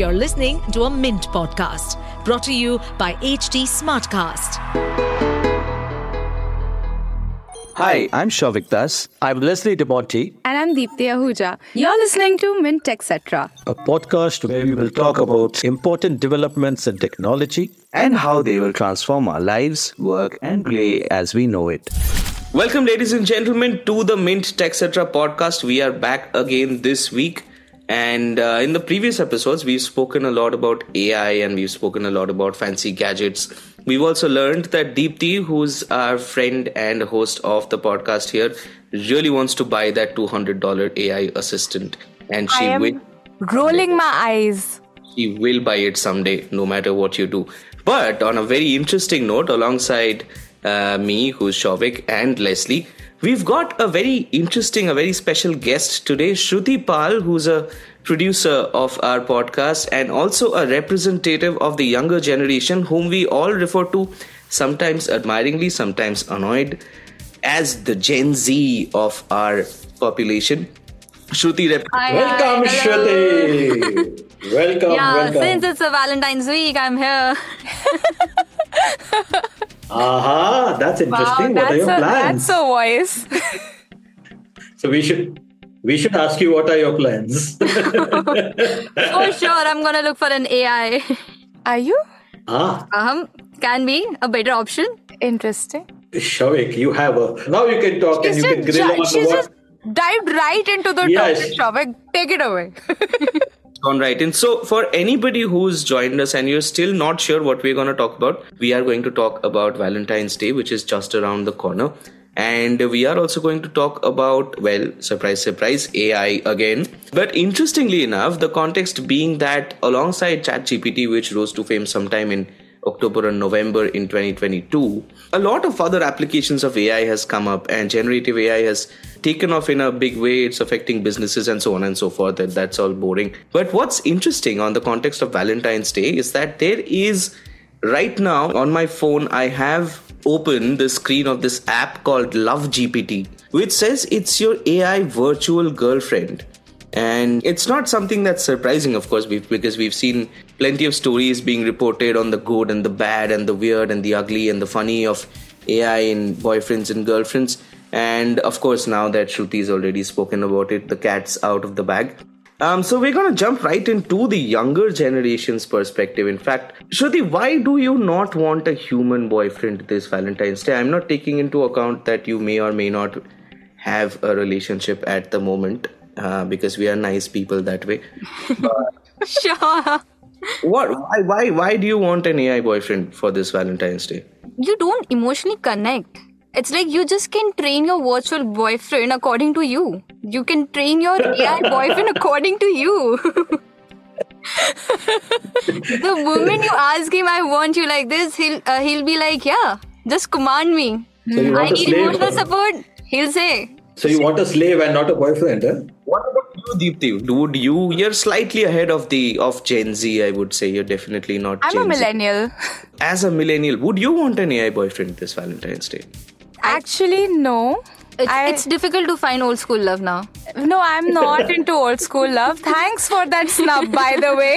You're listening to a Mint podcast brought to you by HT Smartcast. Hi, I'm Shouvik Das. I'm Leslie D'Monte. And I'm Deepti Ahuja. You're listening to Mint Techcetra. A podcast where we will talk about important developments in technology and how they will transform our lives, work, and play as we know it. Welcome, ladies and gentlemen, to the Mint TechCetra podcast. We are back again this week. And uh, in the previous episodes, we've spoken a lot about AI and we've spoken a lot about fancy gadgets. We've also learned that Deepti, who's our friend and host of the podcast here, really wants to buy that $200 AI assistant. And she will. Rolling my eyes. She will buy it someday, no matter what you do. But on a very interesting note, alongside uh, me, who's Shouvik, and Leslie, We've got a very interesting, a very special guest today, Shruti Pal, who's a producer of our podcast and also a representative of the younger generation, whom we all refer to sometimes admiringly, sometimes annoyed, as the Gen Z of our population. Shruti, rep- Hi, welcome, hi, Shruti. welcome, yeah, welcome. since it's a Valentine's week, I'm here. Aha, that's interesting. what are your a, plans? that's a voice. so we should we should ask you what are your plans. For sure, I'm gonna look for an AI. Are you? ah, Um, can be a better option. Interesting. Shouvik, you have a now you can talk She's and you can grill ju- on she's what just dived right into the Yes. topic, Shouvik. Take it away. gone right in. So, for anybody who's joined us and you're still not sure what we're going to talk about, we are going to talk about Valentine's Day, which is just around the corner. And we are also going to talk about, well, surprise, surprise, AI again. But interestingly enough, the context being that alongside ChatGPT, which rose to fame sometime in October and November in 2022, a lot of other applications of AI has come up and generative AI has taken off in a big way. It's affecting businesses and so on and so forth. That that's all boring. But what's interesting on the context of Valentine's Day is that there is right now on my phone I have open the screen of this app called Love GPT, which says it's your AI virtual girlfriend. And it's not something that's surprising, of course, because we've seen plenty of stories being reported on the good and the bad and the weird and the ugly and the funny of AI in boyfriends and girlfriends. And of course, now that Shruti's already spoken about it, the cat's out of the bag. Um, so we're gonna jump right into the younger generation's perspective. In fact, Shruti, why do you not want a human boyfriend this Valentine's Day? I'm not taking into account that you may or may not have a relationship at the moment, uh, because we are nice people that way. Sure. What? Why? Why? Why do you want an AI boyfriend for this Valentine's Day? You don't emotionally connect. It's like you just can train your virtual boyfriend according to you. You can train your AI boyfriend according to you. the moment you ask him, "I want you like this," he'll uh, he'll be like, "Yeah, just command me." So I need emotional support. He'll say, So you want a slave and not a boyfriend, huh? What about you, Deepti? Would you? You're slightly ahead of the of Gen Z. I would say you're definitely not. I'm Gen a millennial. Z. As a millennial, would you want an AI boyfriend this Valentine's Day? Actually, no. it's, I- "It's difficult to find old school love now." No, I'm not into old school love. Thanks for that snub, by the way.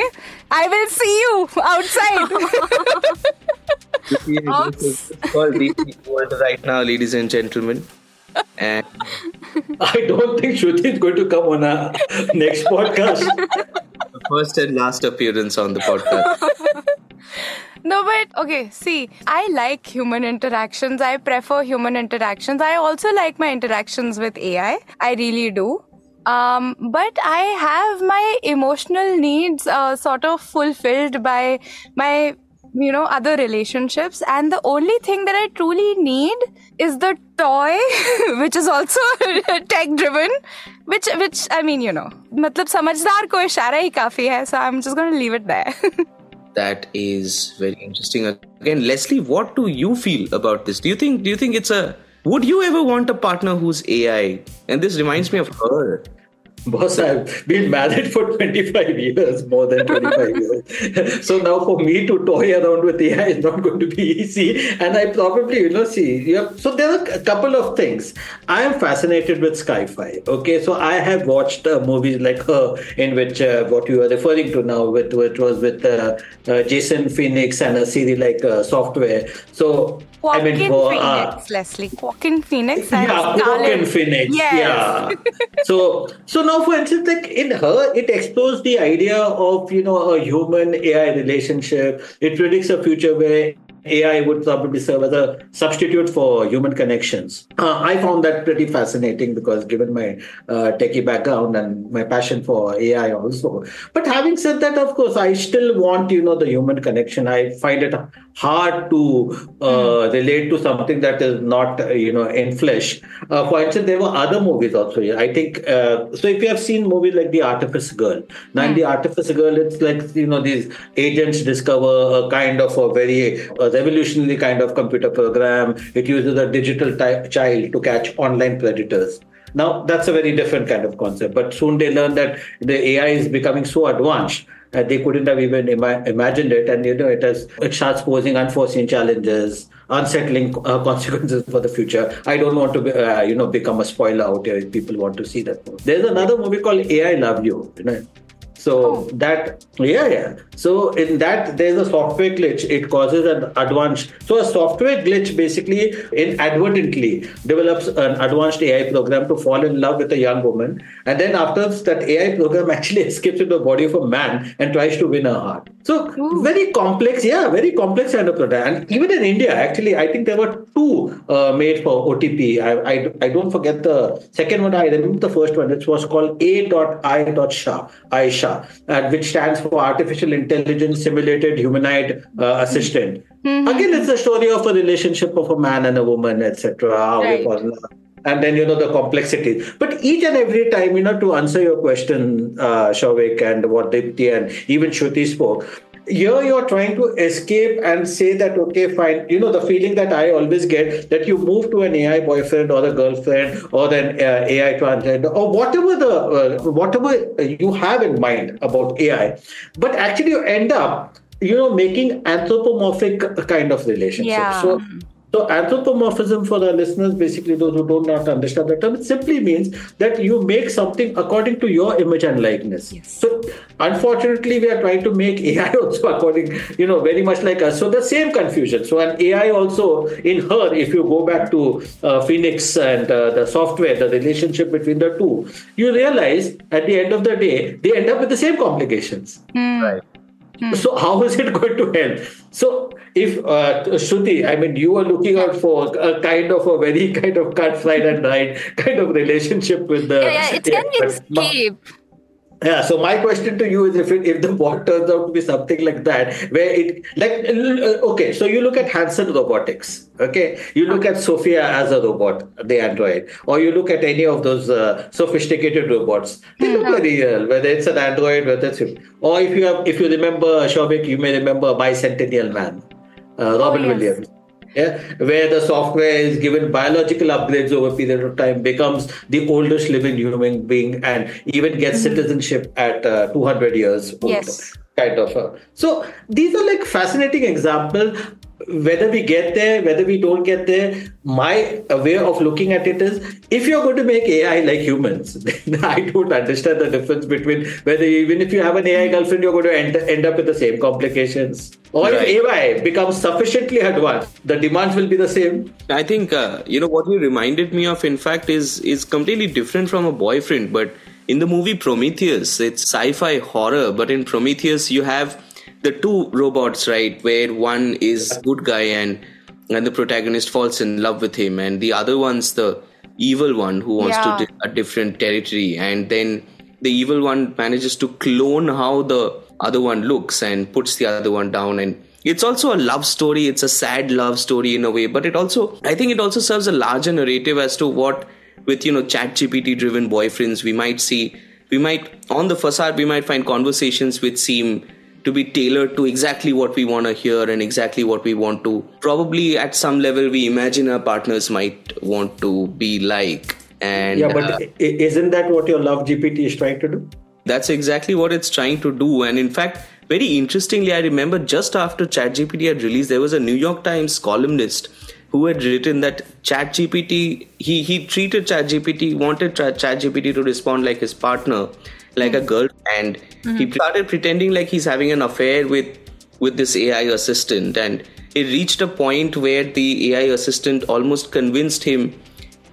I will see you outside. Call Deepti Gold right now, ladies and gentlemen. And I don't think Shruti is going to come on a next podcast. the first and last appearance on the podcast. No, but okay, see, I like human interactions. I prefer human interactions. I also like my interactions with AI. I really do. Um, but I have my emotional needs uh, sort of fulfilled by my, you know, other relationships. And the only thing that I truly need is the toy, which is also tech driven, which, which, I mean, you know, matlab samajhdar ko ishara hi kafi hai. So I'm just going to leave it there. that is very interesting. Again, Leslie, what do you feel about this? Do you think, do you think it's a, would you ever want a partner who's AI? And this reminds me of her. Boss, I've been married for 25 years, more than 25 years. so now for me to toy around with AI is not going to be easy. And I probably, you know, see, yeah. So there are a couple of things. I am fascinated with sci-fi. Okay, so I have watched uh, movies like her, in which uh, what you are referring to now, with which was with uh, uh Jason Phoenix and a series like uh, Software. So Joaquin I mean, for, uh, Phoenix, Leslie. Joaquin Phoenix. yeah, Joaquin Phoenix. Yes. Yeah. so, so now, for instance, like in her, it explores the idea of you know a human AI relationship. It predicts a future where AI would probably serve as a substitute for human connections. Uh, I found that pretty fascinating because given my uh, techie background and my passion for AI also. But having said that, of course, I still want, you know, the human connection. I find it hard to uh, mm. relate to something that is not, uh, you know, in flesh. Uh, for instance, there were other movies also. I think, uh, so if you have seen movies like The Artifice Girl, now mm. in hmm. The Artifice Girl, it's like, you know, these agents discover a kind of a very revolutionary kind of computer program. It uses a digital ty- child to catch online predators. Now, that's a very different kind of concept. But soon they learn that the AI is becoming so advanced that they couldn't have even ima- imagined it. And, you know, it, has, it starts posing unforeseen challenges, unsettling uh, consequences for the future. I don't want to, be, uh, you know, become a spoiler out here if people want to see that. There's another movie called AI Love You. You know, so oh. that, yeah, yeah. So in that, there's a software glitch. It causes an advanced. So a software glitch basically inadvertently develops an advanced AI program to fall in love with a young woman, and then after that AI program actually escapes into the body of a man and tries to win her heart. So Ooh. very complex, yeah, very complex kind of product. And even in India, actually, I think there were two uh, made for OTT. I, I, I don't forget the second one. I remember the first one. It was called A.I.Sha, Uh, which stands for Artificial Intelligence Simulated Humanoid uh, Assistant. Mm-hmm. Again, it's a story of a relationship of a man and a woman, etc. Right. And then, you know, the complexity. But each and every time, you know, to answer your question, uh, Shouvik, and what Deepti and even Shruti spoke, here you're trying to escape and say that okay fine. You know the feeling that i always get that you move to an ai boyfriend or a girlfriend or an uh, ai transgender or whatever the uh, whatever you have in mind about ai but actually you end up you know making anthropomorphic kind of relationship. Yeah. so so anthropomorphism for our listeners, basically those who don't not understand the term, it simply means that you make something according to your image and likeness. Yes. So unfortunately, we are trying to make AI also according, you know, very much like us. So the same confusion. So an AI also in her, if you go back to uh, Phoenix and uh, the software, the relationship between the two, you realize at the end of the day, they end up with the same complications. Mm. Right. Hmm. So how is it going to help? So if uh, Shruti, I mean, you are looking out for a kind of a very kind of cut, slide, and ride kind of relationship with the. Yeah, yeah it can escape. Yeah. So my question to you is, if it, if the bot turns out to be something like that, where it like uh, okay, so you look at Hanson Robotics, okay, you look at Sophia as a robot, the android, or you look at any of those uh, sophisticated robots. They look mm-hmm. very real, whether it's an android, whether it's or if you have, if you remember Shouvik, you may remember Bicentennial Man, uh, Robin oh, yes. Williams yeah, where the software is given biological upgrades over a period of time, becomes the oldest living human being, and even gets mm-hmm. citizenship at uh, 200 years old. Yes. Kind of. A, so these are like fascinating examples whether we get there, whether we don't get there, my way of looking at it is if you're going to make AI like humans, then I don't understand the difference between whether even if you have an AI girlfriend, you're going to end, end up with the same complications. Or right. if AI becomes sufficiently advanced, the demands will be the same. I think, uh, you know, what you reminded me of, in fact, is, is completely different from a boyfriend. But in the movie Prometheus, it's sci fi horror, but in Prometheus, you have the two robots, right, where one is good guy and and the protagonist falls in love with him, and the other one's the evil one who wants yeah. to a different territory, and then the evil one manages to clone how the other one looks and puts the other one down and it's also a love story it's a sad love story in a way but it also i think it also serves a larger narrative as to what with you know chat gpt driven boyfriends we might see we might on the facade we might find conversations which seem to be tailored to exactly what we want to hear and exactly what we want to. Probably at some level, we imagine our partners might want to be like. And yeah, but uh, isn't that what your Love GPT is trying to do? that's exactly what it's trying to do. And in fact, very interestingly, I remember just after ChatGPT had released, there was a New York Times columnist who had written that ChatGPT, he, he treated ChatGPT, wanted Chat- ChatGPT to respond like his partner, like a hmm. girl. And he hmm. started pretending like he's having an affair with, with this AI assistant. And it reached a point where the AI assistant almost convinced him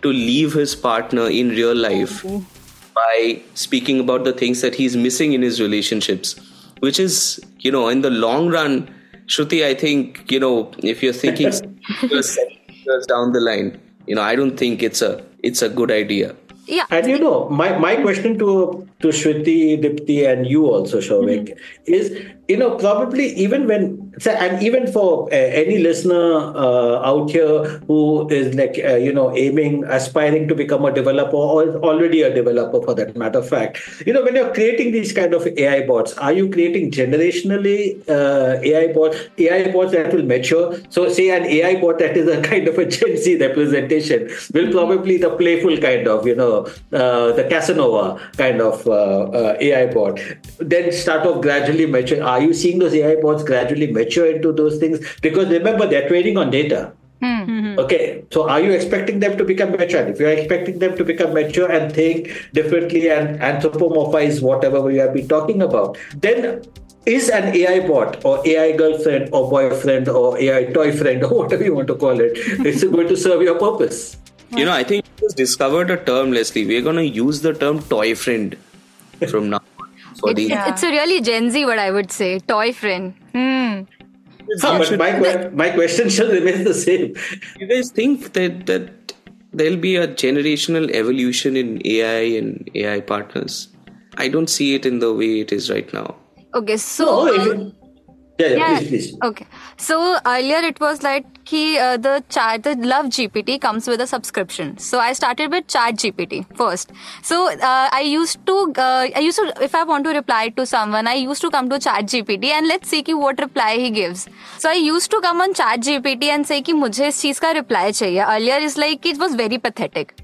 to leave his partner in real life oh, oh. by speaking about the things that he's missing in his relationships which is you know in the long run shruti i think you know if you're thinking years down the line you know i don't think it's a it's a good idea Yeah. And you know, my, my question to to Shruti, Deepti, and you also, Shouvik, is you know probably even when and even for uh, any listener uh, out here who is like uh, you know aiming, aspiring to become a developer or is already a developer for that matter of fact, you know when you're creating these kind of AI bots, are you creating generationally uh, AI bots, AI bots that will mature? So say an AI bot that is a kind of a Gen Z representation will probably the playful kind of you know uh, the Casanova kind of uh, uh, AI bot. Then start off gradually mature. Are you seeing those AI bots gradually mature into those things? Because remember, they're trading on data. Okay, so are you expecting them to become mature? If you're expecting them to become mature and think differently and anthropomorphize whatever we have been talking about, then is an AI bot or AI girlfriend or boyfriend or AI toy friend or whatever you want to call it, is going to serve your purpose? you know i think we just discovered a term leslie we're going to use the term toy friend from now on for It's, the it's, it's a really Gen Z, what I would say. Toy friend. Huh, but my, que- my question shall remain the same. you guys think that that there'll be a generational evolution in ai and ai partners i don't see it in the way it is right now Okay, so. No, uh, yeah, yeah, please, please. Okay. So earlier it was like ki, uh, the chat, the Love GPT comes with a subscription. So I started with Chat GPT first. So uh, I used to, uh, I used to, if I want to reply to someone, I used to come to Chat GPT and let's see ki what reply he gives. So I used to come on Chat GPT and say कि मुझे इस चीज़ का reply चाहिए. Earlier is like it was very pathetic.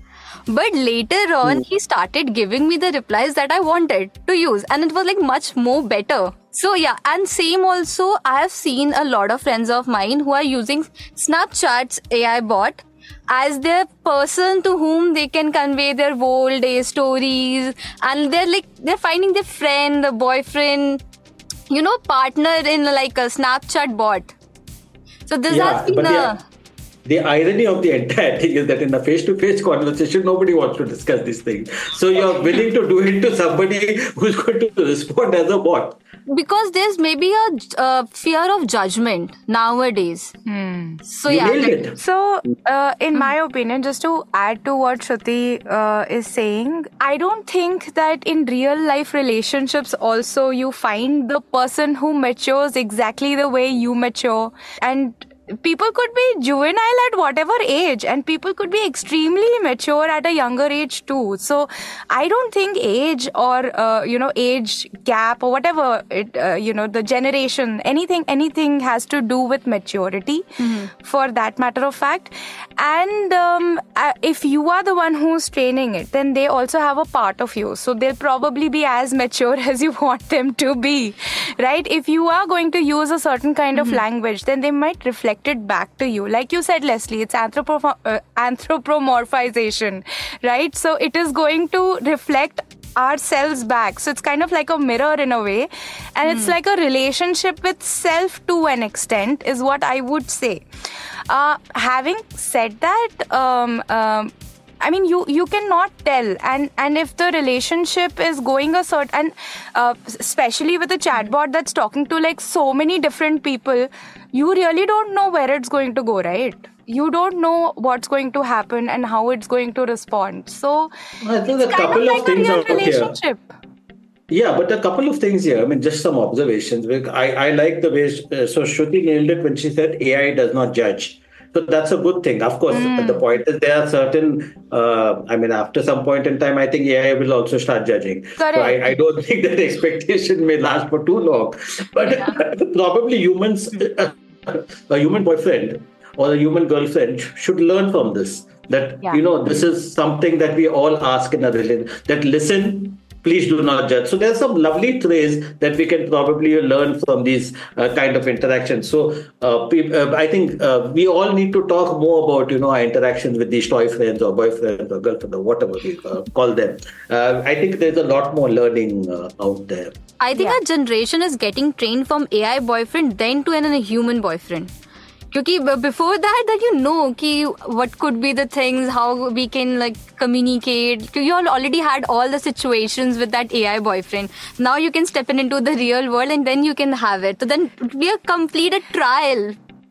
But later on, he started giving me the replies that I wanted to use, and it was like much more better. So, yeah, and same also, I have seen a lot of friends of mine who are using Snapchat's AI bot as their person to whom they can convey their old day stories, and they're like, they're finding their friend, the boyfriend, you know, partner in like a Snapchat bot. So, this Yeah, has been a. yeah. The irony of the entire thing is that in a face-to-face conversation, nobody wants to discuss these things. So you're willing to do it to somebody who's going to respond as a bot. because there's maybe a uh, fear of judgment nowadays. So You yeah, it. So, uh, in my opinion, just to add to what Shruti uh, is saying, I don't think that in real life relationships also you find the person who matures exactly the way you mature. And people could be juvenile at whatever age, and people could be extremely mature at a younger age too. So, I don't think age or, uh, you know, age gap or whatever it, uh, you know, the generation, anything, anything has to do with maturity for that matter of fact. And um, uh, if you are the one who's training it, then they also have a part of you. So they'll probably be as mature as you want them to be, right? If you are going to use a certain kind of language, then they might reflect it back to you. Like you said, Leslie, it's anthropo- uh, anthropomorphization, right? So it is going to reflect ourselves back. So it's kind of like a mirror in a way. And it's like a relationship with self to an extent, is what I would say. Uh, having said that, um, um, I mean, you you cannot tell, and and if the relationship is going a certain, and uh, especially with a chatbot that's talking to like so many different people, you really don't know where it's going to go, right? You don't know what's going to happen and how it's going to respond. So I think a kind couple of of like a things real out here. Yeah, but a couple of things here. I mean, just some observations. I, I like the way, uh, so Shruti nailed it when she said AI does not judge. So that's a good thing. Of course, Hmm. the point is there are certain, uh, I mean, after some point in time, I think AI will also start judging. So Correct. I, I don't think that expectation may last for too long. But probably humans, a human boyfriend or a human girlfriend should learn from this that Yeah. you know this is something that we all ask in a relationship that listen please do not judge. So there's some lovely traits that we can probably learn from these uh, kind of interactions. So uh, pe- uh, i think uh, we all need to talk more about you know our interactions with these toy friends or boyfriends or girlfriends or whatever we uh, call them. Uh, i think there's a lot more learning uh, out there. I think our generation is getting trained from AI boyfriend then to an, a human boyfriend. Because before that, that you know ki what could be the things, how we can like communicate. You all already had all the situations with that AI boyfriend. Now you can step in into the real world and then you can have it. So then we are complete a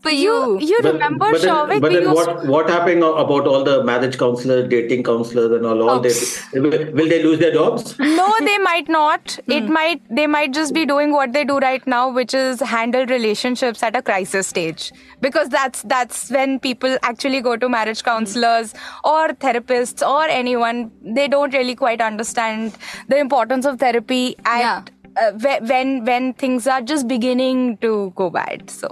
trial for You you. you But- remember but then, but then used what what happened about all the marriage counselors, dating counselors, and all? All they will, will they lose their jobs? no they might not it might they might just be doing what they do right now which is handle relationships at a crisis stage because that's that's when people actually go to marriage counselors or therapists or anyone they don't really quite understand the importance of therapy at Yeah. uh, when when things are just beginning to go bad so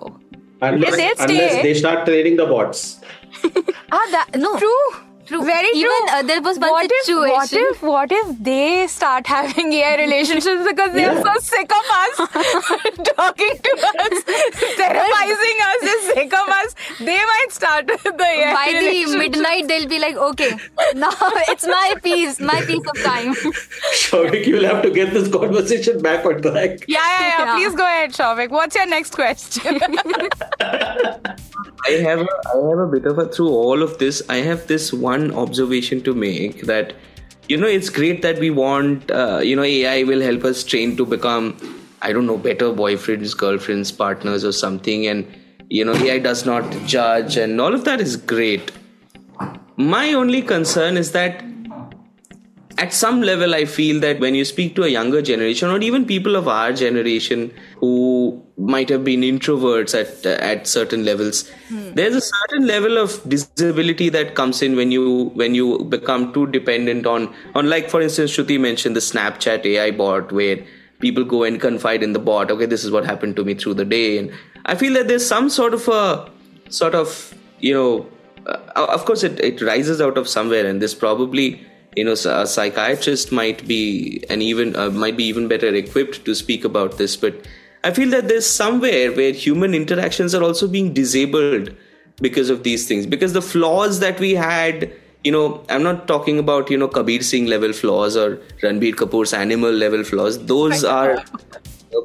Unless, they unless they start training the bots. ah that No. true True. Very Even, true. uh, there was one what situation- If, what if what if they start having AI relationships because they're Yeah. so sick of us talking to us, therapizing us, they're sick of us. They might start with the AI By the midnight, they'll be like, okay, now it's my piece, my piece of time. Shouvik, you'll have to get this conversation back on track. Yeah, yeah, yeah, Yeah. Please go ahead, Shouvik. What's your next question? I have a, I have a bit of a through all of this. I have this one observation to make that you know it's great that we want uh, you know AI will help us train to become I don't know better boyfriends, girlfriends, partners, or something, and you know AI does not judge, and all of that is great. My only concern is that at some level i feel that when you speak to a younger generation or even people of our generation who might have been introverts at at certain levels there's a certain level of disability that comes in when you when you become too dependent on on like for instance shruti mentioned the snapchat ai bot where people go and confide in the bot okay this is what happened to me through the day. And i feel that there's some sort of a sort of you know uh, of course it, it rises out of somewhere and this probably you know a psychiatrist might be and even uh, might be even better equipped to speak about this but i feel that there's somewhere where human interactions are also being disabled because of these things. Because the flaws that we had you know i'm not talking about you know kabir singh level flaws or ranbir kapoor's animal level flaws. Those are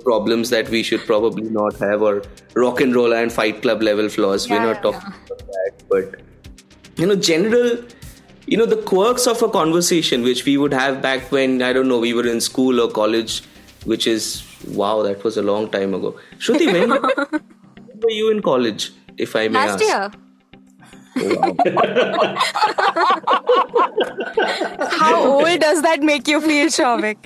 problems that we should probably not have or rock and roll and fight club level flaws. We're Yeah, not yeah, talking about that but you know general you know the quirks of a conversation which we would have back when i don't know we were in school or college which is wow that was a long time ago shruti when, were you in college if i may Last ask year. How old does that make you feel, Shouvik?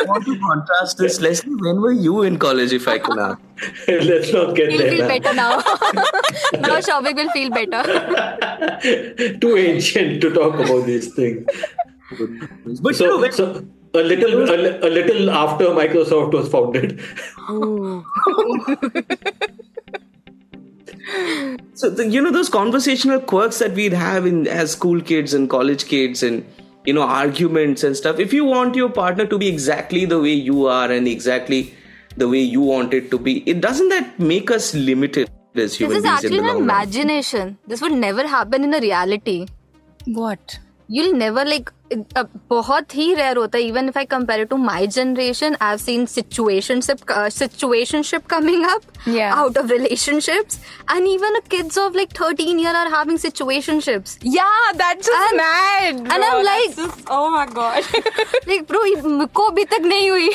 i want to contrast this leslie when were you in college if i can ask Let's not get He'll there. feel now. better now. now Shouvik will feel better. Too ancient to talk about these things. but So, you know, when- so a little, a, a little after Microsoft was founded. Oh. So the, you know those conversational quirks that we'd have in as school kids and college kids and you know arguments and stuff if you want your partner to be exactly the way you are and exactly the way you want it to be it doesn't that make us limited as human This is beings actually in an the long run? imagination. This would never happen in a reality. what? you'll never like बहुत ही rare होता है even if I compare to my generation I have seen situationship situationship coming up out of relationships and even kids of like 13 year are having situationships या that's just mad and I am like oh my God like bro मुझको अभी तक नहीं हुई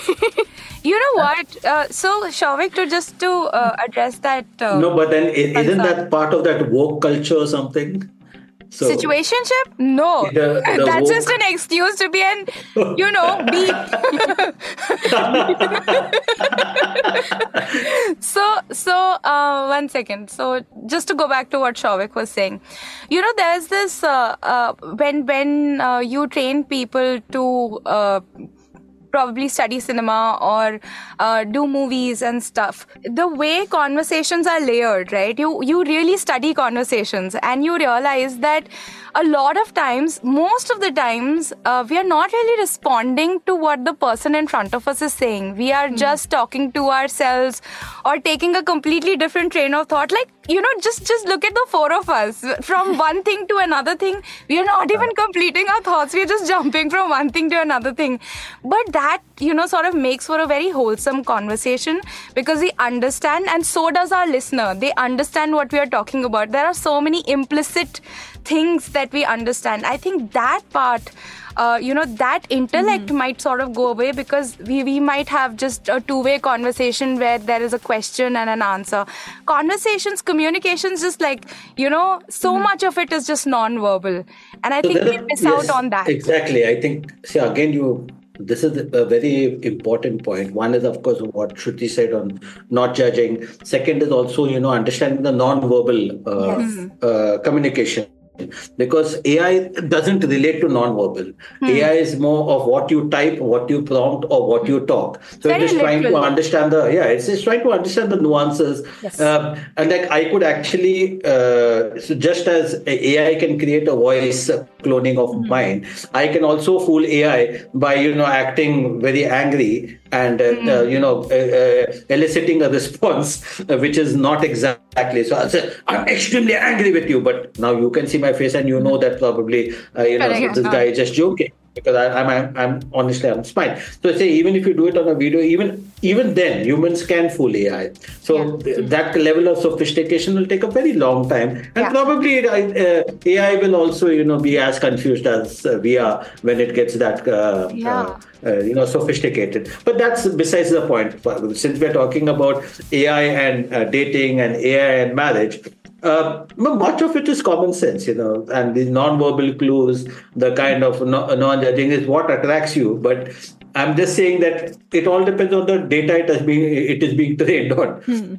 You know what? Uh, so, Shouvik, to just to uh, address that. Uh, no, but then isn't concern. that part of that woke culture or something? So, situationship, no, The- the that's woke- just an excuse to be an, you know, beep. so, so uh, one second. So, just to go back to what Shouvik was saying, you know, there's this uh, uh, when when uh, you train people to. Probably study cinema or uh, do movies and stuff. The way conversations are layered right? You you really study conversations and you realize that a lot of times most of the times uh, we are not really responding to what the person in front of us is saying. We are just talking to ourselves or taking a completely different train of thought. Like you know just just look at the four of us. From one thing to another thing we are not even completing our thoughts. We're just jumping from one thing to another thing. But that you know sort of makes for a very wholesome conversation because we understand and so does our listener. They understand what we are talking about. There are so many implicit things that we understand i think that part uh, you know that intellect mm-hmm. might sort of go away because we, we might have just a two-way conversation where there is a question and an answer conversations communications just like you know so mm-hmm. much of it is just non-verbal and i so think we miss yes, out on that exactly i think see again you this is a very important point. One is, of course, what Shruti said on not judging. Second is also, you know, understanding the non-verbal uh, yes. uh, communication because AI doesn't relate to non-verbal. Hmm. AI is more of what you type, what you prompt, or what you talk. So it's just trying to understand the yeah, it's just trying to understand the nuances. Yes. Uh, and like I could actually, uh, so just as AI can create a voice cloning of hmm. mine, I can also fool AI by you know acting very angry and uh, mm. you know uh, eliciting a response which is not exactly so I say I'm extremely angry with you, but now you can see my face and you know that probably you know this guy is just joking because I, am I'm, I'm honestly I'm fine. So I say even if you do it on a video, even even then humans can fool AI. So yeah. th- that level of sophistication will take a very long time, and yeah. probably uh, AI will also you know be as confused as uh, we are when it gets that uh, yeah. Uh, you know sophisticated. But that's besides the point. Since we're talking about AI and uh, dating and AI and marriage uh, much of it is common sense, you know, and the non-verbal clues, the kind of non-judging is what attracts you. But I'm just saying that it all depends on the data it is being it is being trained on. Hmm.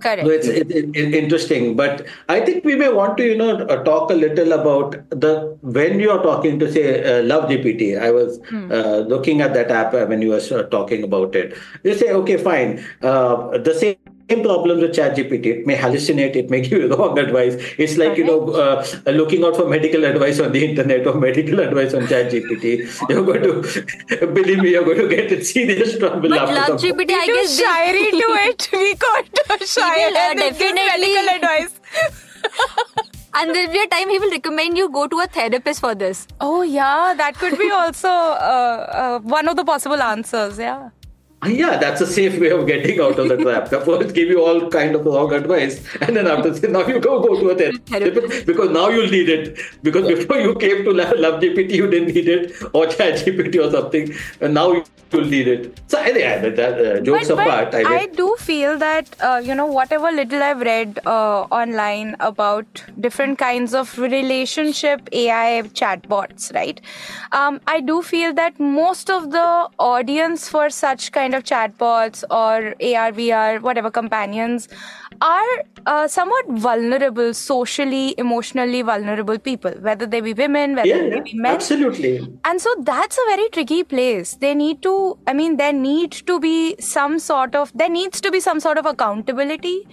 Correct. So it's, it's, it's, interesting, but I think we may want to, you know, uh, talk a little about the when you are talking to say uh, Love GPT. I was hmm. uh, looking at that app when you were uh, talking about it. You say, okay, fine. Uh, the same same problems with ChatGPT. It may hallucinate. It may give you wrong advice. It's like okay. you know, uh, looking out for medical advice on the internet or medical advice on ChatGPT. You're going to believe me. You're going to get in serious trouble. But love GPT, I guess Shayari to it. We got Shayari. Uh, definitely medical advice. and there'll be a time he will recommend you go to a therapist for this. Oh yeah, that could be also uh, uh, one of the possible answers. Yeah. Yeah, that's a safe way of getting out of the trap. First, give you all kind of wrong advice, and then after say, now you go go to a therapist because now you'll need it. Because before you came to Love GPT, you didn't need it, or Chat GPT or something, and now you'll need it. So yeah, that, uh, jokes but, apart, but I, I, do feel that uh, you know whatever little I've read uh, online about different kinds of relationship AI chatbots, right? Um, I do feel that most of the audience for such kind of chatbots or AR, VR, whatever companions are uh, somewhat vulnerable, socially, emotionally vulnerable people, whether they be women, whether yeah, they be men. Absolutely. And so that's a very tricky place. They need to, I mean, there need to be some sort of, there needs to be some sort of accountability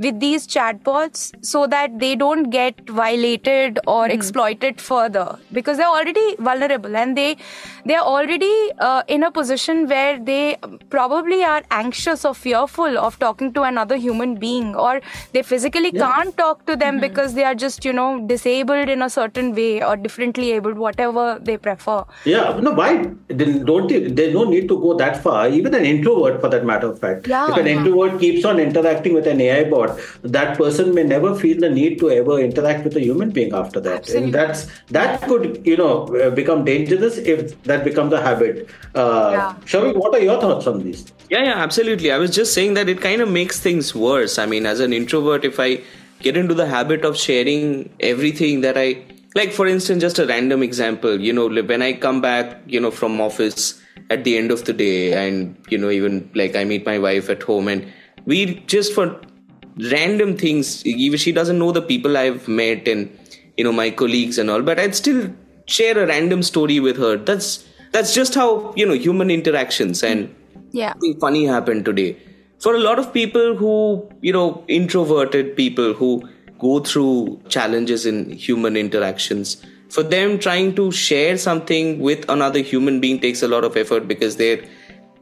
with these chatbots so that they don't get violated or mm. exploited further because they're already vulnerable and they they're already uh, in a position where they probably are anxious or fearful of talking to another human being or they physically yeah. can't talk to them mm-hmm. because they are just you know disabled in a certain way or differently abled whatever they prefer yeah no why then don't there's no need to go that far even an introvert for that matter of fact yeah, if an introvert keeps on interacting with an ai bot that person may never feel the need to ever interact with a human being after that. Absolutely. and that's that could you know uh, become dangerous if that becomes a habit. Uh yeah. Shavi, what are your thoughts on this? Yeah yeah absolutely. I was just saying that it kind of makes things worse. I mean as an introvert if i get into the habit of sharing everything that i like for instance just a random example you know when i come back you know from office at the end of the day and you know even like i meet my wife at home and we just for random things. Even she doesn't know the people I've met and you know my colleagues and all, but I'd still share a random story with her. That's that's just how you know human interactions and Yeah. funny happened today for a lot of people who you know introverted people who go through challenges in human interactions for them trying to share something with another human being takes a lot of effort because they're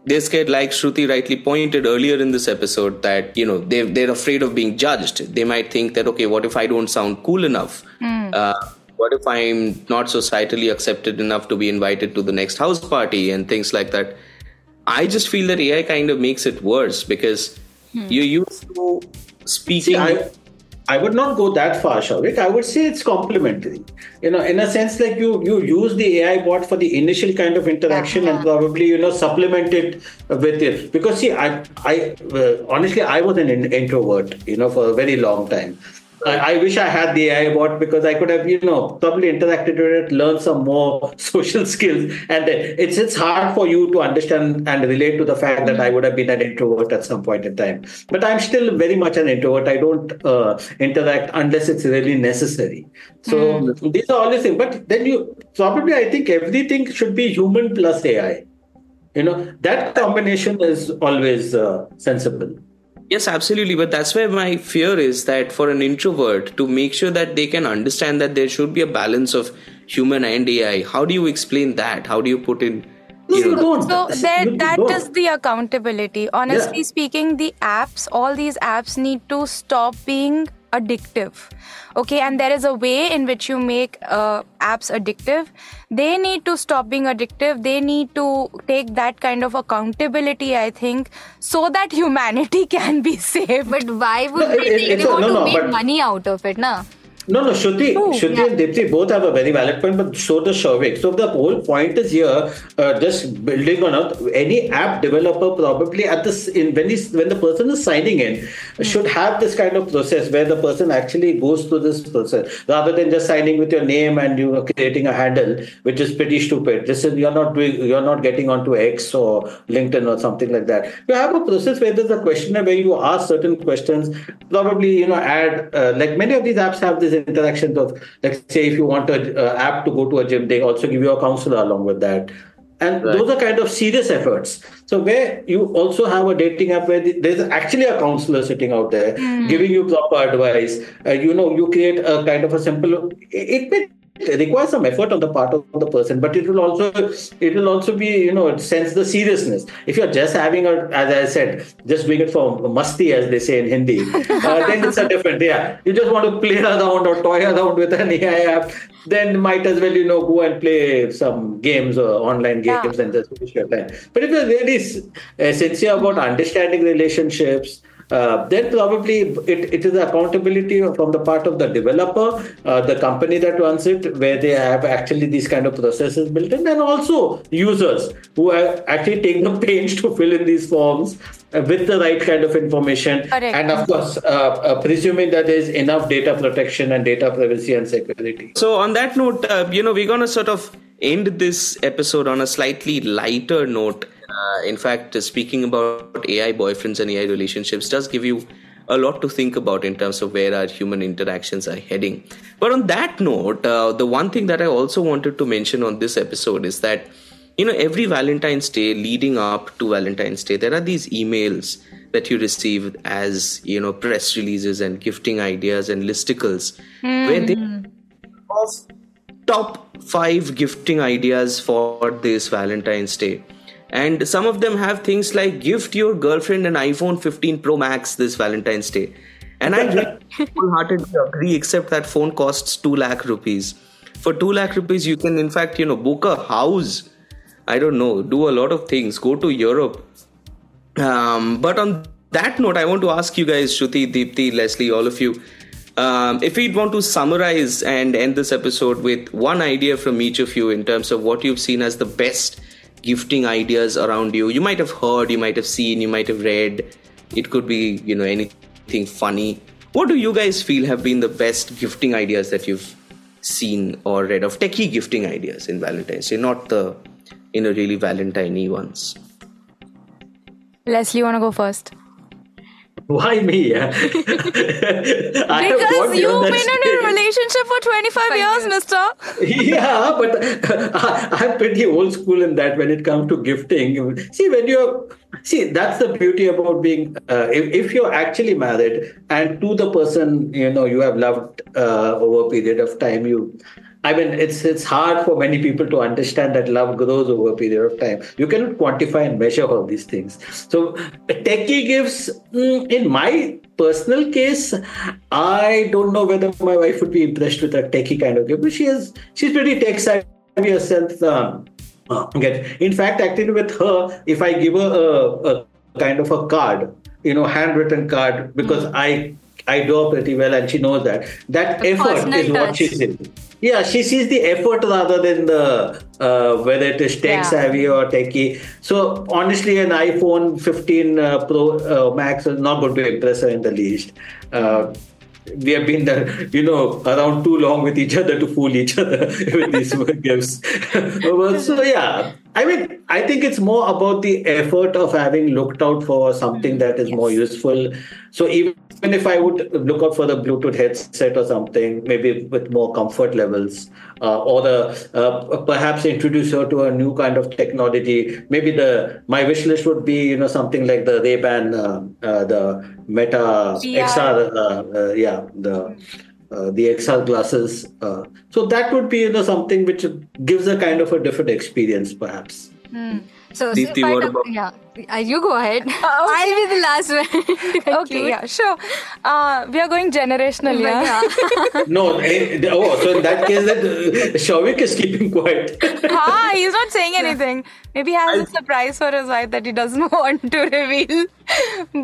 they're scared like shruti rightly pointed earlier in this episode that you know they're, they're afraid of being judged. They might think that okay what if i don't sound cool enough? Uh, what if i'm not societally accepted enough to be invited to the next house party and things like that? I just feel that AI kind of makes it worse because you're used to speaking. See, I, I would not go that far, Shouvik. I would say it's complementary. You know, in a sense, like you you use the AI bot for the initial kind of interaction and probably you know supplement it with it. Because see, I I uh, honestly I was an in- introvert, you know, for a very long time. I, I wish I had the AI bot because I could have, you know, probably interacted with it, learned some more social skills. And it's it's hard for you to understand and relate to the fact that I would have been an introvert at some point in time. But I'm still very much an introvert. I don't uh, interact unless it's really necessary. So these are all the things. But then you probably, I think everything should be human plus AI. You know, that combination is always uh, sensible. Yes, absolutely. But that's where my fear is that for an introvert to make sure that they can understand that there should be a balance of human and AI, how do you explain that? How do you put in? No, you don't. So there, You that don't. is the accountability. Honestly Yeah. speaking, the apps, all these apps need to stop being addictive. Okay, and there is a way in which you make uh, apps addictive. They need to stop being addictive. They need to take that kind of accountability, I think, so that humanity can be saved. But why would No, they? it- They, it's they a- want no, to no, make but- money out of it, na? No, no, Shruti, Shruti and Deepti both have a very valid point, but so does Shouvik. So the whole point is here, uh, just building on it. Any app developer probably at this in when he's, when the person is signing in should have this kind of process where the person actually goes through this process rather than just signing with your name and you know creating a handle, which is pretty stupid. This is you're not doing you're not getting onto X or LinkedIn or something like that. You have a process where there's a questionnaire where you ask certain questions. Probably you know add uh, like many of these apps have this interactions of let's say if you want an uh, app to go to a gym, they also give you a counselor along with that. And Right. those are kind of serious efforts. So where you also have a dating app where there's actually a counselor sitting out there giving you proper advice. Uh, you know, you create a kind of a simple. It, it may some effort on the part of the person, but it will also it will also be you know sense the seriousness. If you're just having a, as I said, just doing it for musti as they say in Hindi, uh, then it's a different. Yeah, you just want to play around or toy around with an AI app, then might as well you know go and play some games or online Yeah. games and just waste your time. But if you're really uh, sincere about understanding relationships. Uh, then probably it, it is accountability from the part of the developer, uh, the company that runs it, where they have actually these kind of processes built in, and also users who are actually take the pains to fill in these forms uh, with the right kind of information, Correct. and of course, uh, uh, presuming that there is enough data protection and data privacy and security. So on that note, uh, you know, we're gonna sort of end this episode on a slightly lighter note. Uh, in fact, speaking about AI boyfriends and AI relationships does give you a lot to think about in terms of where our human interactions are heading. But on that note, uh, the one thing that I also wanted to mention on this episode is that you know every valentine's day leading up to valentine's day there are these emails that you receive as you know press releases and gifting ideas and listicles where they of top 5 gifting ideas for this valentine's day and some of them have things like gift your girlfriend an iphone 15 pro max this valentine's day. And i really wholeheartedly agree except that phone costs 2 lakh rupees. For 2 lakh rupees you can in fact you know book a house. I don't know, do a lot of things, go to Europe. Um, but on that note, I want to ask you guys, Shruti, Deepti, Leslie, all of you, um, if we'd want to summarize and end this episode with one idea from each of you in terms of what you've seen as the best gifting ideas around you. You might have heard, you might have seen, you might have read. It could be, you know, anything funny. What do you guys feel have been the best gifting ideas that you've seen or read of techie gifting ideas in Valentine's Day, not the you know really Valentine ones. Leslie, you want to go first? Why me? Yeah? because you've been in a relationship for 25 years, mister. yeah, but I'm pretty old school in that when it comes to gifting. See, when you're, see, that's the beauty about being, uh, if, if, you're actually married and to the person, you know, you have loved uh, over a period of time, you, I mean, it's it's hard for many people to understand that love grows over a period of time. You cannot quantify and measure all these things. So, techie gifts, mm, in my personal case, I don't know whether my wife would be impressed with a techie kind of gift, but she is she's pretty tech savvy herself. Um, uh, in fact, actually, with her, if I give her a, a kind of a card, you know, handwritten card, because mm. I I draw pretty well, and she knows that. That effort is what she's in. Yeah, she sees the effort rather than the uh, whether it is tech savvy or techie. So honestly, an iPhone 15 uh, Pro uh, Max is not going to impress her in the least. Uh, we have been there, you know, around too long with each other to fool each other with these gifts. so yeah, I mean, I think it's more about the effort of having looked out for something that is yes. more useful. So even if I would look out for the Bluetooth headset or something, maybe with more comfort levels, uh, or the uh, perhaps introduce her to a new kind of technology. Maybe the my wish list would be you know something like the Ray Ban, uh, uh, the Meta XR, uh, uh, yeah, the. The XR glasses, so that would be you know something which gives a kind of a different experience, perhaps. Mm. So, Deepti, so what about? Yeah, uh, you go ahead. Uh, okay. I'll be the last one. okay, yeah, sure. Uh, we are going generational, yeah. no, eh, oh, so in that case, that uh, Shouvik is keeping quiet. ah, he's not saying anything. Maybe he has a surprise for his wife that he doesn't want to reveal.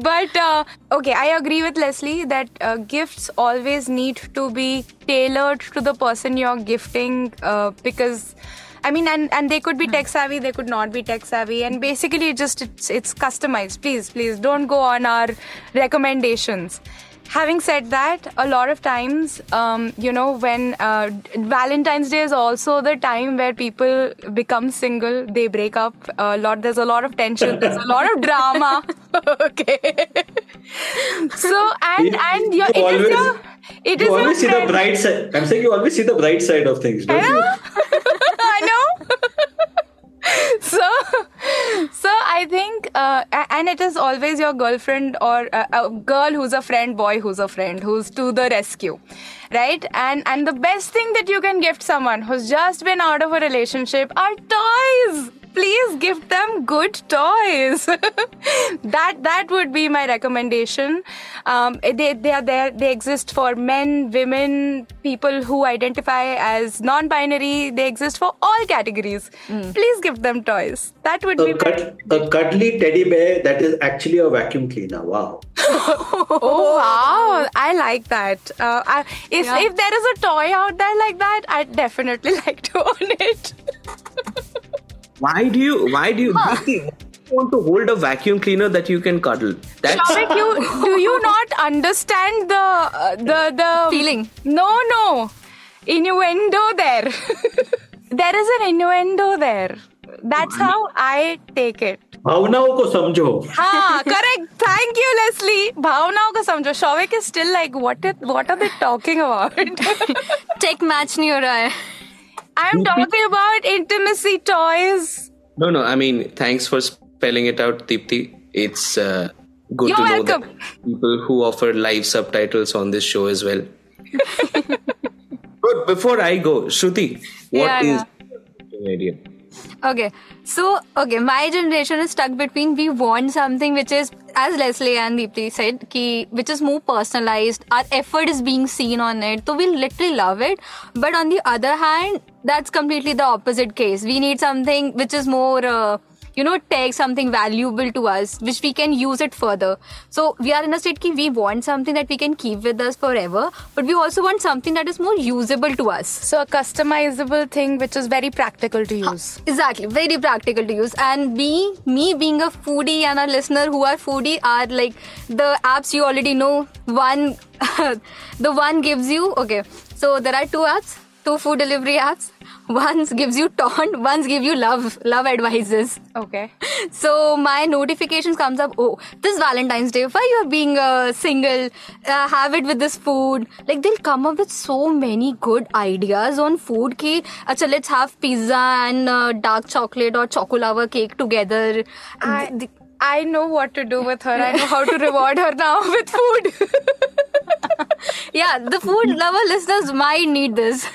but uh, okay, I agree with Leslie that uh, gifts always need to be tailored to the person you're gifting uh, because I mean, and, and they could be tech savvy, they could not be tech savvy, and basically just it's it's customized. Please, please don't go on our recommendations. Having said that, a lot of times, um, you know, when uh, Valentine's Day is also the time where people become single, they break up a lot. There's a lot of tension. There's a lot of drama. okay. so and and your, it always, is your it you is always see the bright side. I'm saying you always see the bright side of things, don't you? I know. so so i think uh, and it is always your girlfriend or a, a, girl who's a friend boy who's a friend who's to the rescue right? And and the best thing that you can gift someone who's just been out of a relationship are toys please give them good toys. that that would be my recommendation. Um, they they are there. They exist for men, women, people who identify as non-binary. They exist for all categories. Mm. Please give them toys. That would a be cut, a cuddly teddy bear that is actually a vacuum cleaner. Wow. oh wow! I like that. Uh, I, if yeah. if there is a toy out there like that, I'd definitely like to own it. Why do you? Why do you? Huh. Want to hold a vacuum cleaner that you can cuddle. That's Shouvik, you do you not understand the uh, the the feeling? No, no, innuendo there. there is an innuendo there. That's how I take it. भावनाओं को समझो हाँ correct thank you Leslie भावनाओं को समझो Shovik is still like what what are they talking about take match नहीं हो रहा है I'm talking about intimacy toys. No, no. I mean, thanks for spelling it out, Deepti. It's uh, good You're to welcome. know that people who offer live subtitles on this show as well. but before I go, Shruti, what yeah, is yeah. Okay, so okay, my generation is stuck between we want something which is, as Leslie and Deepti said, ki, which is more personalized. Our effort is being seen on it, so we literally love it. But on the other hand, that's completely the opposite case. We need something which is more. Uh, you know, take something valuable to us, which we can use it further. So we are in a state ki we want something that we can keep with us forever, but we also want something that is more usable to us. So a customizable thing which is very practical to use. exactly, very practical to use. And me, me being a foodie and a listener who are foodie are like the apps you already know. One, the one gives you okay. So there are two apps, two food delivery apps Once gives you taunt, once give you love, love advices. Okay. So my notifications comes up. Oh, this Valentine's Day, why you're being uh, single? Uh, have it with this food. Like they'll come up with so many good ideas on food. Ki, acha, let's have pizza and uh, dark chocolate or chocolava cake together. I, I know what to do with her. I know how to reward her now with food. yeah, the food lover listeners might need this.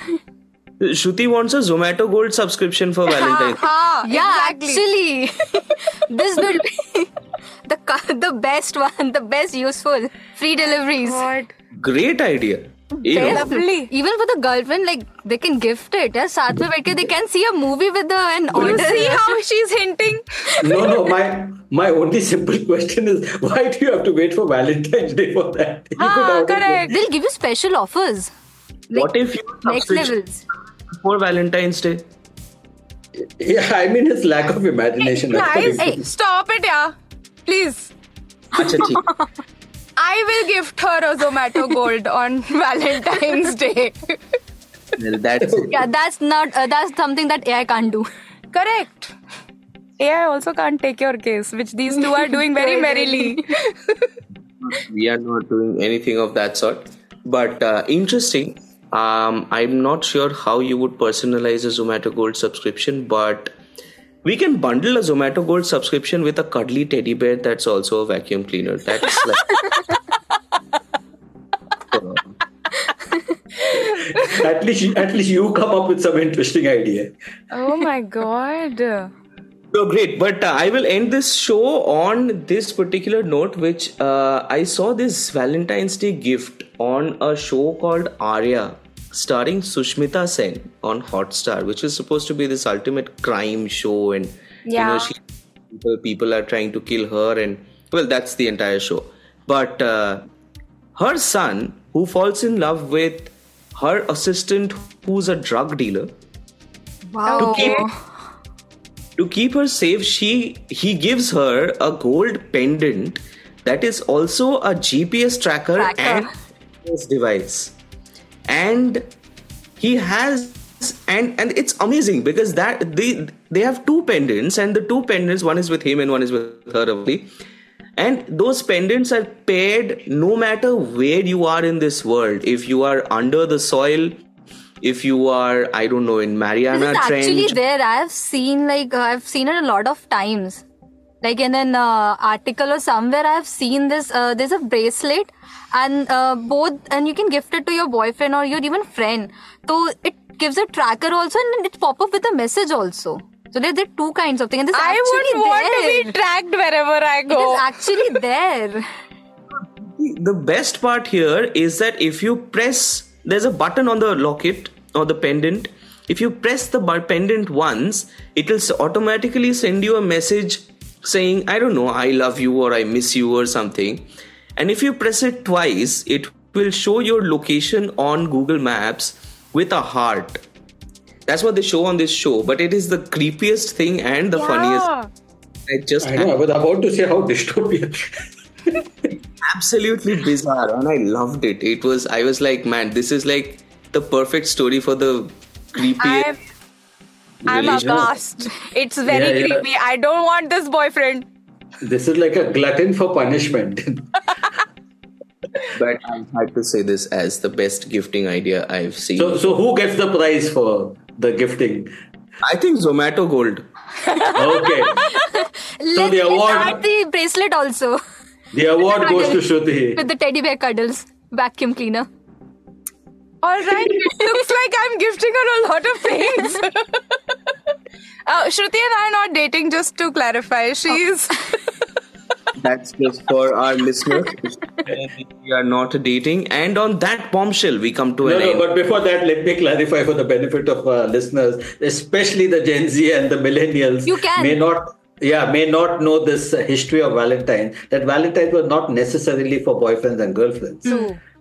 Shruti wants a Zomato Gold subscription for Valentine's. Yeah, actually, this will be the the best one, the best useful free deliveries. God. Great idea. Lovely. Even for the girlfriend, like they can gift it. Yeah? They can see a movie with her and order. See how she's hinting. no, no. My my only simple question is why do you have to wait for Valentine's Day for that? Ah, correct. They'll give you special offers. Like, what if you next levels? For Valentine's Day? Yeah, I mean it's lack of imagination. That's the Guys, hey, stop it, yeah. Please. Acha. I will gift her a Zomato Gold on Valentine's Day. well, that's it. Yeah, that's not uh, that's something that AI can't do. Correct. AI also can't take your case, which these two are doing very merrily. we are not doing anything of that sort. But uh, interesting. Um, I'm not sure how you would personalize a Zomato Gold subscription, but we can bundle a Zomato Gold subscription with a cuddly teddy bear that's also a vacuum cleaner. That's like. at least at least you come up with some interesting idea. oh my god. No, great. But uh, I will end this show on this particular note, which uh, I saw this Valentine's Day gift on a show called Aarya, starring Sushmita Sen on Hotstar, which is supposed to be this ultimate crime show, and you know, she, people, people are trying to kill her, and well, that's the entire show. But uh, her son, who falls in love with her assistant, who's a drug dealer, Wow. keep to keep her safe she he gives her a gold pendant that is also a gps tracker, Tracker. and GPS device and he has and and it's amazing because that they they have two pendants and the two pendants one is with him and one is with her only and those pendants are paired no matter where you are in this world if you are under the soil if you are i don't know in mariana This is actually there. I've seen like uh, I've seen it a lot of times. Like in an uh, article or somewhere, I've seen this. Uh, there's a bracelet, and uh, both, and you can gift it to your boyfriend or your even friend. So it gives a tracker also, and it pop up with a message also. So there, there are two kinds of things. And this I wouldn't want to be tracked wherever I go. is actually there. the best part here is that if you press there's a button on the locket or the pendant if you press the bu- pendant once it will s- automatically send you a message saying i don't know i love you or i miss you or something and if you press it twice it will show your location on google maps with a heart that's what they show on this show but it is the creepiest thing and the Yeah. funniest i just I know. I was about to say how dystopian. absolutely bizarre and i loved it it was i was like man this is like the perfect story for the creepy I'm, I'm religion. aghast. It's very Yeah, yeah. creepy. I don't want this boyfriend. this is like a glutton for punishment. but i had to say this as the best gifting idea i've seen so, so who gets the prize for the gifting? i think zomato gold Okay, Let's the award- add the bracelet also the award goes to Shruti. with the teddy bear cuddles vacuum cleaner. All right. looks like I'm gifting her a lot of things. uh, Shruti and I are not dating, just to clarify. She's. That's just for our listeners we are not dating and on that bombshell we come to No, an no, end but before that, let me clarify for the benefit of our listeners, especially the Gen Z and the millennials. You can. May not. Yeah, may not know this uh, history of Valentine. That Valentine was not necessarily for boyfriends and girlfriends.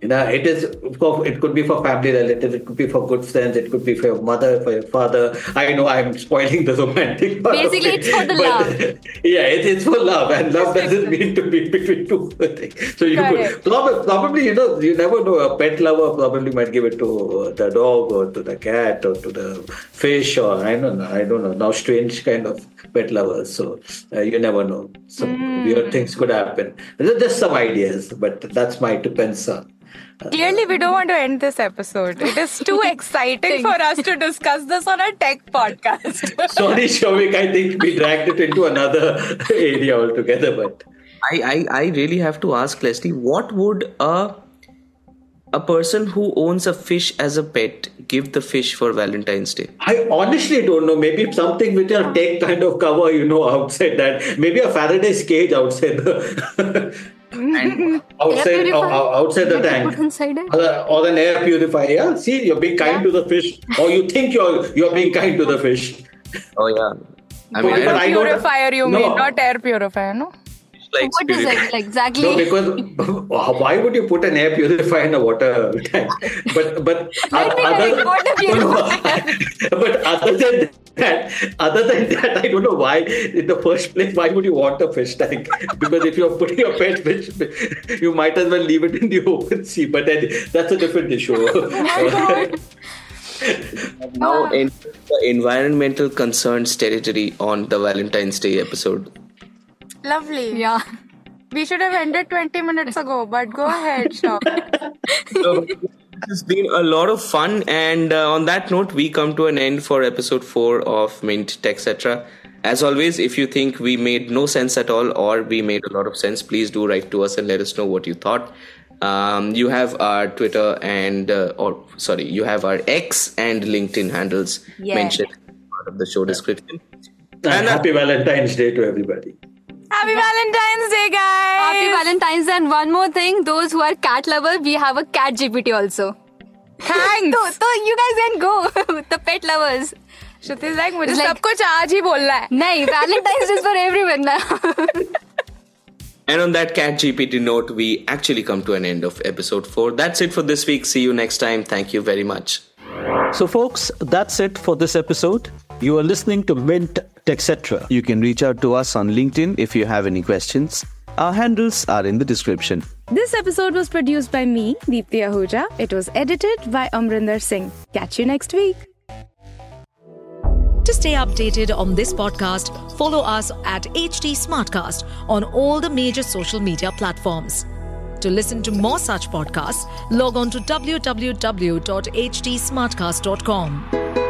You know, it is. It could be for family relatives. It could be for good friends. It could be for your mother, for your father. I know I'm spoiling the romantic part. Basically, it, it's for the but, love. Yeah, it, it's for love, and love doesn't mean to be between two things. So you could probably, probably, you know, you never know. A pet lover probably might give it to the dog or to the cat or to the fish or I don't know. I don't know. Now, strange kind of pet lovers. So uh, you never know. Some weird things could happen. These are just some ideas, but that's my two pence on. Clearly, we don't want to end this episode. It is too exciting for us to discuss this on a tech podcast. Sorry, Shouvik. I think we dragged it into another area altogether, but. I, I, I really have to ask Leslie, what would a a person who owns a fish as a pet give the fish for Valentine's Day? I honestly don't know. Maybe something with your tech kind of cover, you know, outside that. Maybe a Faraday's cage outside the outside Air ou- ou- uh, uh, outside the Put tank. inside it. Or, or an air purifier. Yeah, see, you're being kind to the fish, or you think you're you're being kind to the fish. Oh yeah. I mean, I But don't I don't- purifier, you No. mean, not air purifier, no? Like What is purify- it? Exactly. No, because why would you put an air purifier in a water tank? But but Let me correct, water but other than that, other than that, I don't know why. In the first place, why would you want a fish tank? Because if you're putting a pet fish, you might as well leave it in the open sea. But then, that's a different issue. Oh now oh. in the environmental concerns territory on the Valentine's Day episode. Lovely. Yeah. We should have ended 20 minutes ago, but go ahead, Shop. So, it's been a lot of fun, and uh, on that note, we come to an end for episode four of Mint Techcetra As always, if you think we made no sense at all or we made a lot of sense, please do write to us and let us know what you thought. Um, you have our Twitter and uh, or sorry, you have our X and LinkedIn handles Yeah. mentioned as part of the show description. and happy Valentine's Day to everybody. Happy Valentine's Day, guys! Happy Valentine's Day. And one more thing, those who are cat lovers, we have a cat GPT also. Thanks! So, so you guys can go. the pet lovers. Shruti is like, मुझे It's like- सब कुछ आज ही बोलना है. No, Valentine's is for everyone now. And on that cat GPT note, we actually come to an end of episode four. That's it for this week. See you next time. Thank you very much. So, folks, that's it for this episode. You are listening to Mint, etc. You can reach out to us on LinkedIn if you have any questions. Our handles are in the description. This episode was produced by me, Deepti Ahuja. It was edited by Amrinder Singh. Catch you next week. To stay updated on this podcast, follow us at HT Smartcast on all the major social media platforms. To listen to more such podcasts, log on to www.htsmartcast.com.